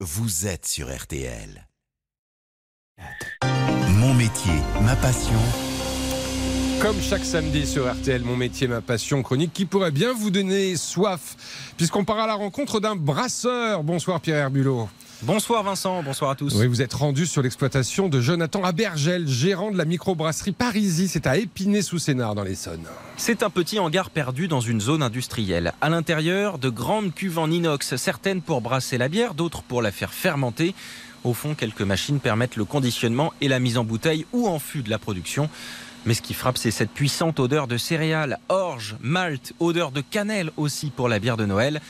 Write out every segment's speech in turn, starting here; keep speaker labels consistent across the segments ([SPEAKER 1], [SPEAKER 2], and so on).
[SPEAKER 1] vous êtes sur RTL. Mon métier, ma passion.
[SPEAKER 2] Comme chaque samedi sur RTL, mon métier, ma passion chronique qui pourrait bien vous donner soif, puisqu'on part à la rencontre d'un brasseur. Bonsoir Pierre Herbulot.
[SPEAKER 3] Bonsoir Vincent, bonsoir à tous.
[SPEAKER 2] Oui, vous êtes rendu sur l'exploitation de Jonathan Abergel, gérant de la microbrasserie Parisie. C'est à Épinay-sous-Sénard dans l'Essonne.
[SPEAKER 3] C'est un petit hangar perdu dans une zone industrielle. À l'intérieur, de grandes cuves en inox, certaines pour brasser la bière, d'autres pour la faire fermenter. Au fond, quelques machines permettent le conditionnement et la mise en bouteille ou en fût de la production. Mais ce qui frappe, c'est cette puissante odeur de céréales, orge, malt, odeur de cannelle aussi pour la bière de Noël.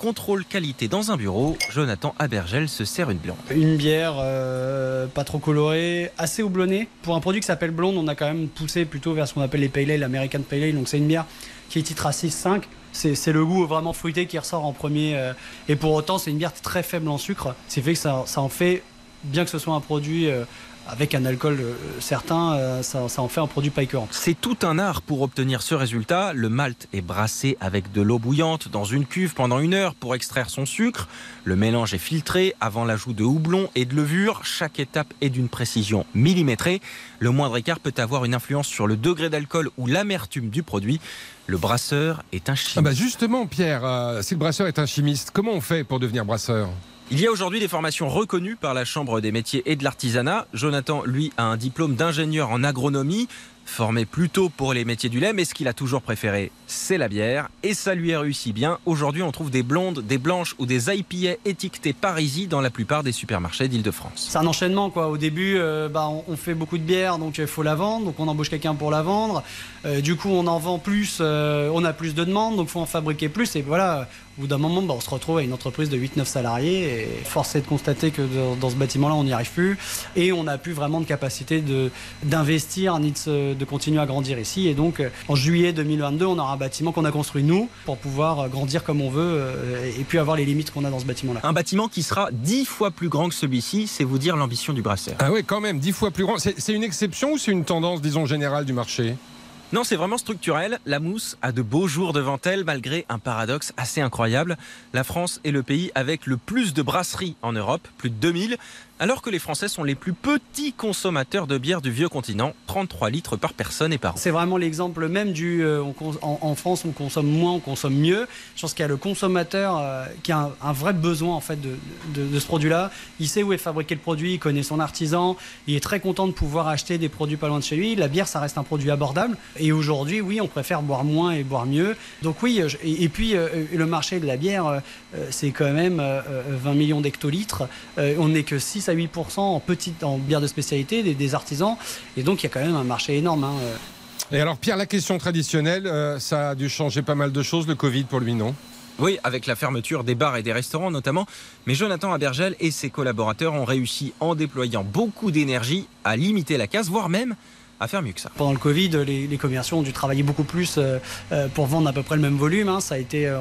[SPEAKER 3] Contrôle qualité dans un bureau, Jonathan Abergel se sert une blonde.
[SPEAKER 4] Une bière euh, pas trop colorée, assez houblonnée. Pour un produit qui s'appelle blonde, on a quand même poussé plutôt vers ce qu'on appelle les pale ale, l'American pale ale. Donc c'est une bière qui est titre à 6,5. C'est le goût vraiment fruité qui ressort en premier. euh, et pour autant, c'est une bière très faible en sucre. C'est fait que ça en fait, bien que ce soit un produit euh, avec un alcool euh, certain, euh, ça, ça en fait un produit pas écœurant.
[SPEAKER 3] C'est tout un art pour obtenir ce résultat. Le malt est brassé avec de l'eau bouillante dans une cuve pendant une heure pour extraire son sucre. Le mélange est filtré avant l'ajout de houblon et de levure. Chaque étape est d'une précision millimétrée. Le moindre écart peut avoir une influence sur le degré d'alcool ou l'amertume du produit. Le brasseur est un chimiste.
[SPEAKER 2] Ah bah justement, Pierre, euh, si le brasseur est un chimiste, comment on fait pour devenir brasseur?
[SPEAKER 3] Il y a aujourd'hui des formations reconnues par la Chambre des métiers et de l'artisanat. Jonathan, lui, a un diplôme d'ingénieur en agronomie, formé plutôt pour les métiers du lait, mais ce qu'il a toujours préféré, c'est la bière. Et ça lui a réussi bien. Aujourd'hui, on trouve des blondes, des blanches ou des IPA étiquetées Parisie dans la plupart des supermarchés d'Île-de-France.
[SPEAKER 4] C'est un enchaînement quoi. Au début, euh, bah, on, fait beaucoup de bière, donc il faut la vendre, donc on embauche quelqu'un pour la vendre. Euh, du coup, on en vend plus, euh, on a plus de demandes, donc faut en fabriquer plus. Et voilà, au bout d'un moment, bah, on se retrouve à une entreprise de 8-9 salariés. Et force est de constater que dans, dans ce bâtiment-là, on n'y arrive plus. Et on n'a plus vraiment de capacité d'investir ni de, se- de continuer à grandir ici. Et donc, euh, en juillet 2022, on aura un bâtiment qu'on a construit nous pour pouvoir euh, grandir comme on veut euh, et puis avoir les limites qu'on a dans ce bâtiment-là.
[SPEAKER 3] Un bâtiment qui sera dix fois plus grand que celui-ci, c'est vous dire l'ambition du brasseur.
[SPEAKER 2] Ah oui, quand même, dix fois plus grand. C'est c'est une exception ou c'est une tendance, disons, générale du marché?
[SPEAKER 3] Non, c'est vraiment structurel. La mousse a de beaux jours devant elle, malgré un paradoxe assez incroyable. La France est le pays avec le plus de brasseries en Europe, plus de 2000, alors que les Français sont les plus petits consommateurs de bière du vieux continent, 33 litres par personne et par an.
[SPEAKER 4] C'est vraiment l'exemple même du. euh, en, France, on consomme moins, on consomme mieux. Je pense qu'il y a le consommateur euh, qui a un, vrai besoin en fait de, ce produit-là. Il sait où est fabriqué le produit, il connaît son artisan, il est très content de pouvoir acheter des produits pas loin de chez lui. La bière, ça reste un produit abordable. Et aujourd'hui, oui, on préfère boire moins et boire mieux. Donc oui, euh, et, puis le marché de la bière, c'est quand même euh, euh, 20 millions d'hectolitres. On n'est que 6 à 8 en petite, en bière de spécialité des, des artisans. Et donc il y a quand même un marché énorme. hein, euh.
[SPEAKER 2] Et alors, Pierre, la question traditionnelle, euh, ça a dû changer pas mal de choses, le Covid pour lui, non?
[SPEAKER 3] Oui, avec la fermeture des bars et des restaurants notamment. Mais Jonathan Abergel et ses collaborateurs ont réussi, en déployant beaucoup d'énergie, à limiter la casse, voire même à faire mieux que ça.
[SPEAKER 4] Pendant le Covid, les, commerciaux ont dû travailler beaucoup plus euh, euh, pour vendre à peu près le même volume. hein. Ça a été euh,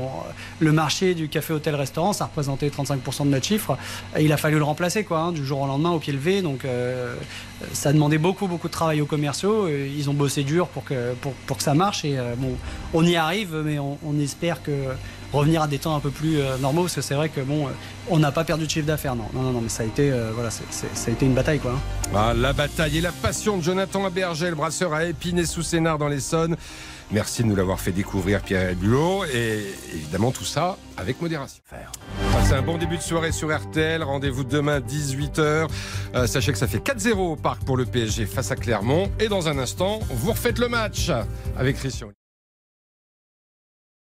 [SPEAKER 4] le marché du café, hôtel, restaurant, ça représentait 35% de notre chiffre. Et il a fallu le remplacer quoi, hein, du jour au lendemain au pied levé. Donc ça a demandé beaucoup beaucoup de travail aux commerciaux. Ils ont bossé dur pour que pour, que ça marche. Et on y arrive, mais on espère que revenir à des temps un peu plus euh, normaux, parce que c'est vrai que bon, euh, on n'a pas perdu de chiffre d'affaires, non, non, non, mais ça a été, euh, voilà, c'est- c'est- ça a été une bataille, quoi. hein.
[SPEAKER 2] Ah, la bataille et la passion de Jonathan Abergel, brasseur à Épinay-sous-Sénard dans l'Essonne. Merci de nous l'avoir fait découvrir, Pierre Bulot. Et évidemment, tout ça avec modération. Passez un bon début de soirée sur RTL. Rendez-vous demain, 18h. Euh, sachez que ça fait 4-0 au parc pour le PSG face à Clermont. Et dans un instant, vous refaites le match avec Christian.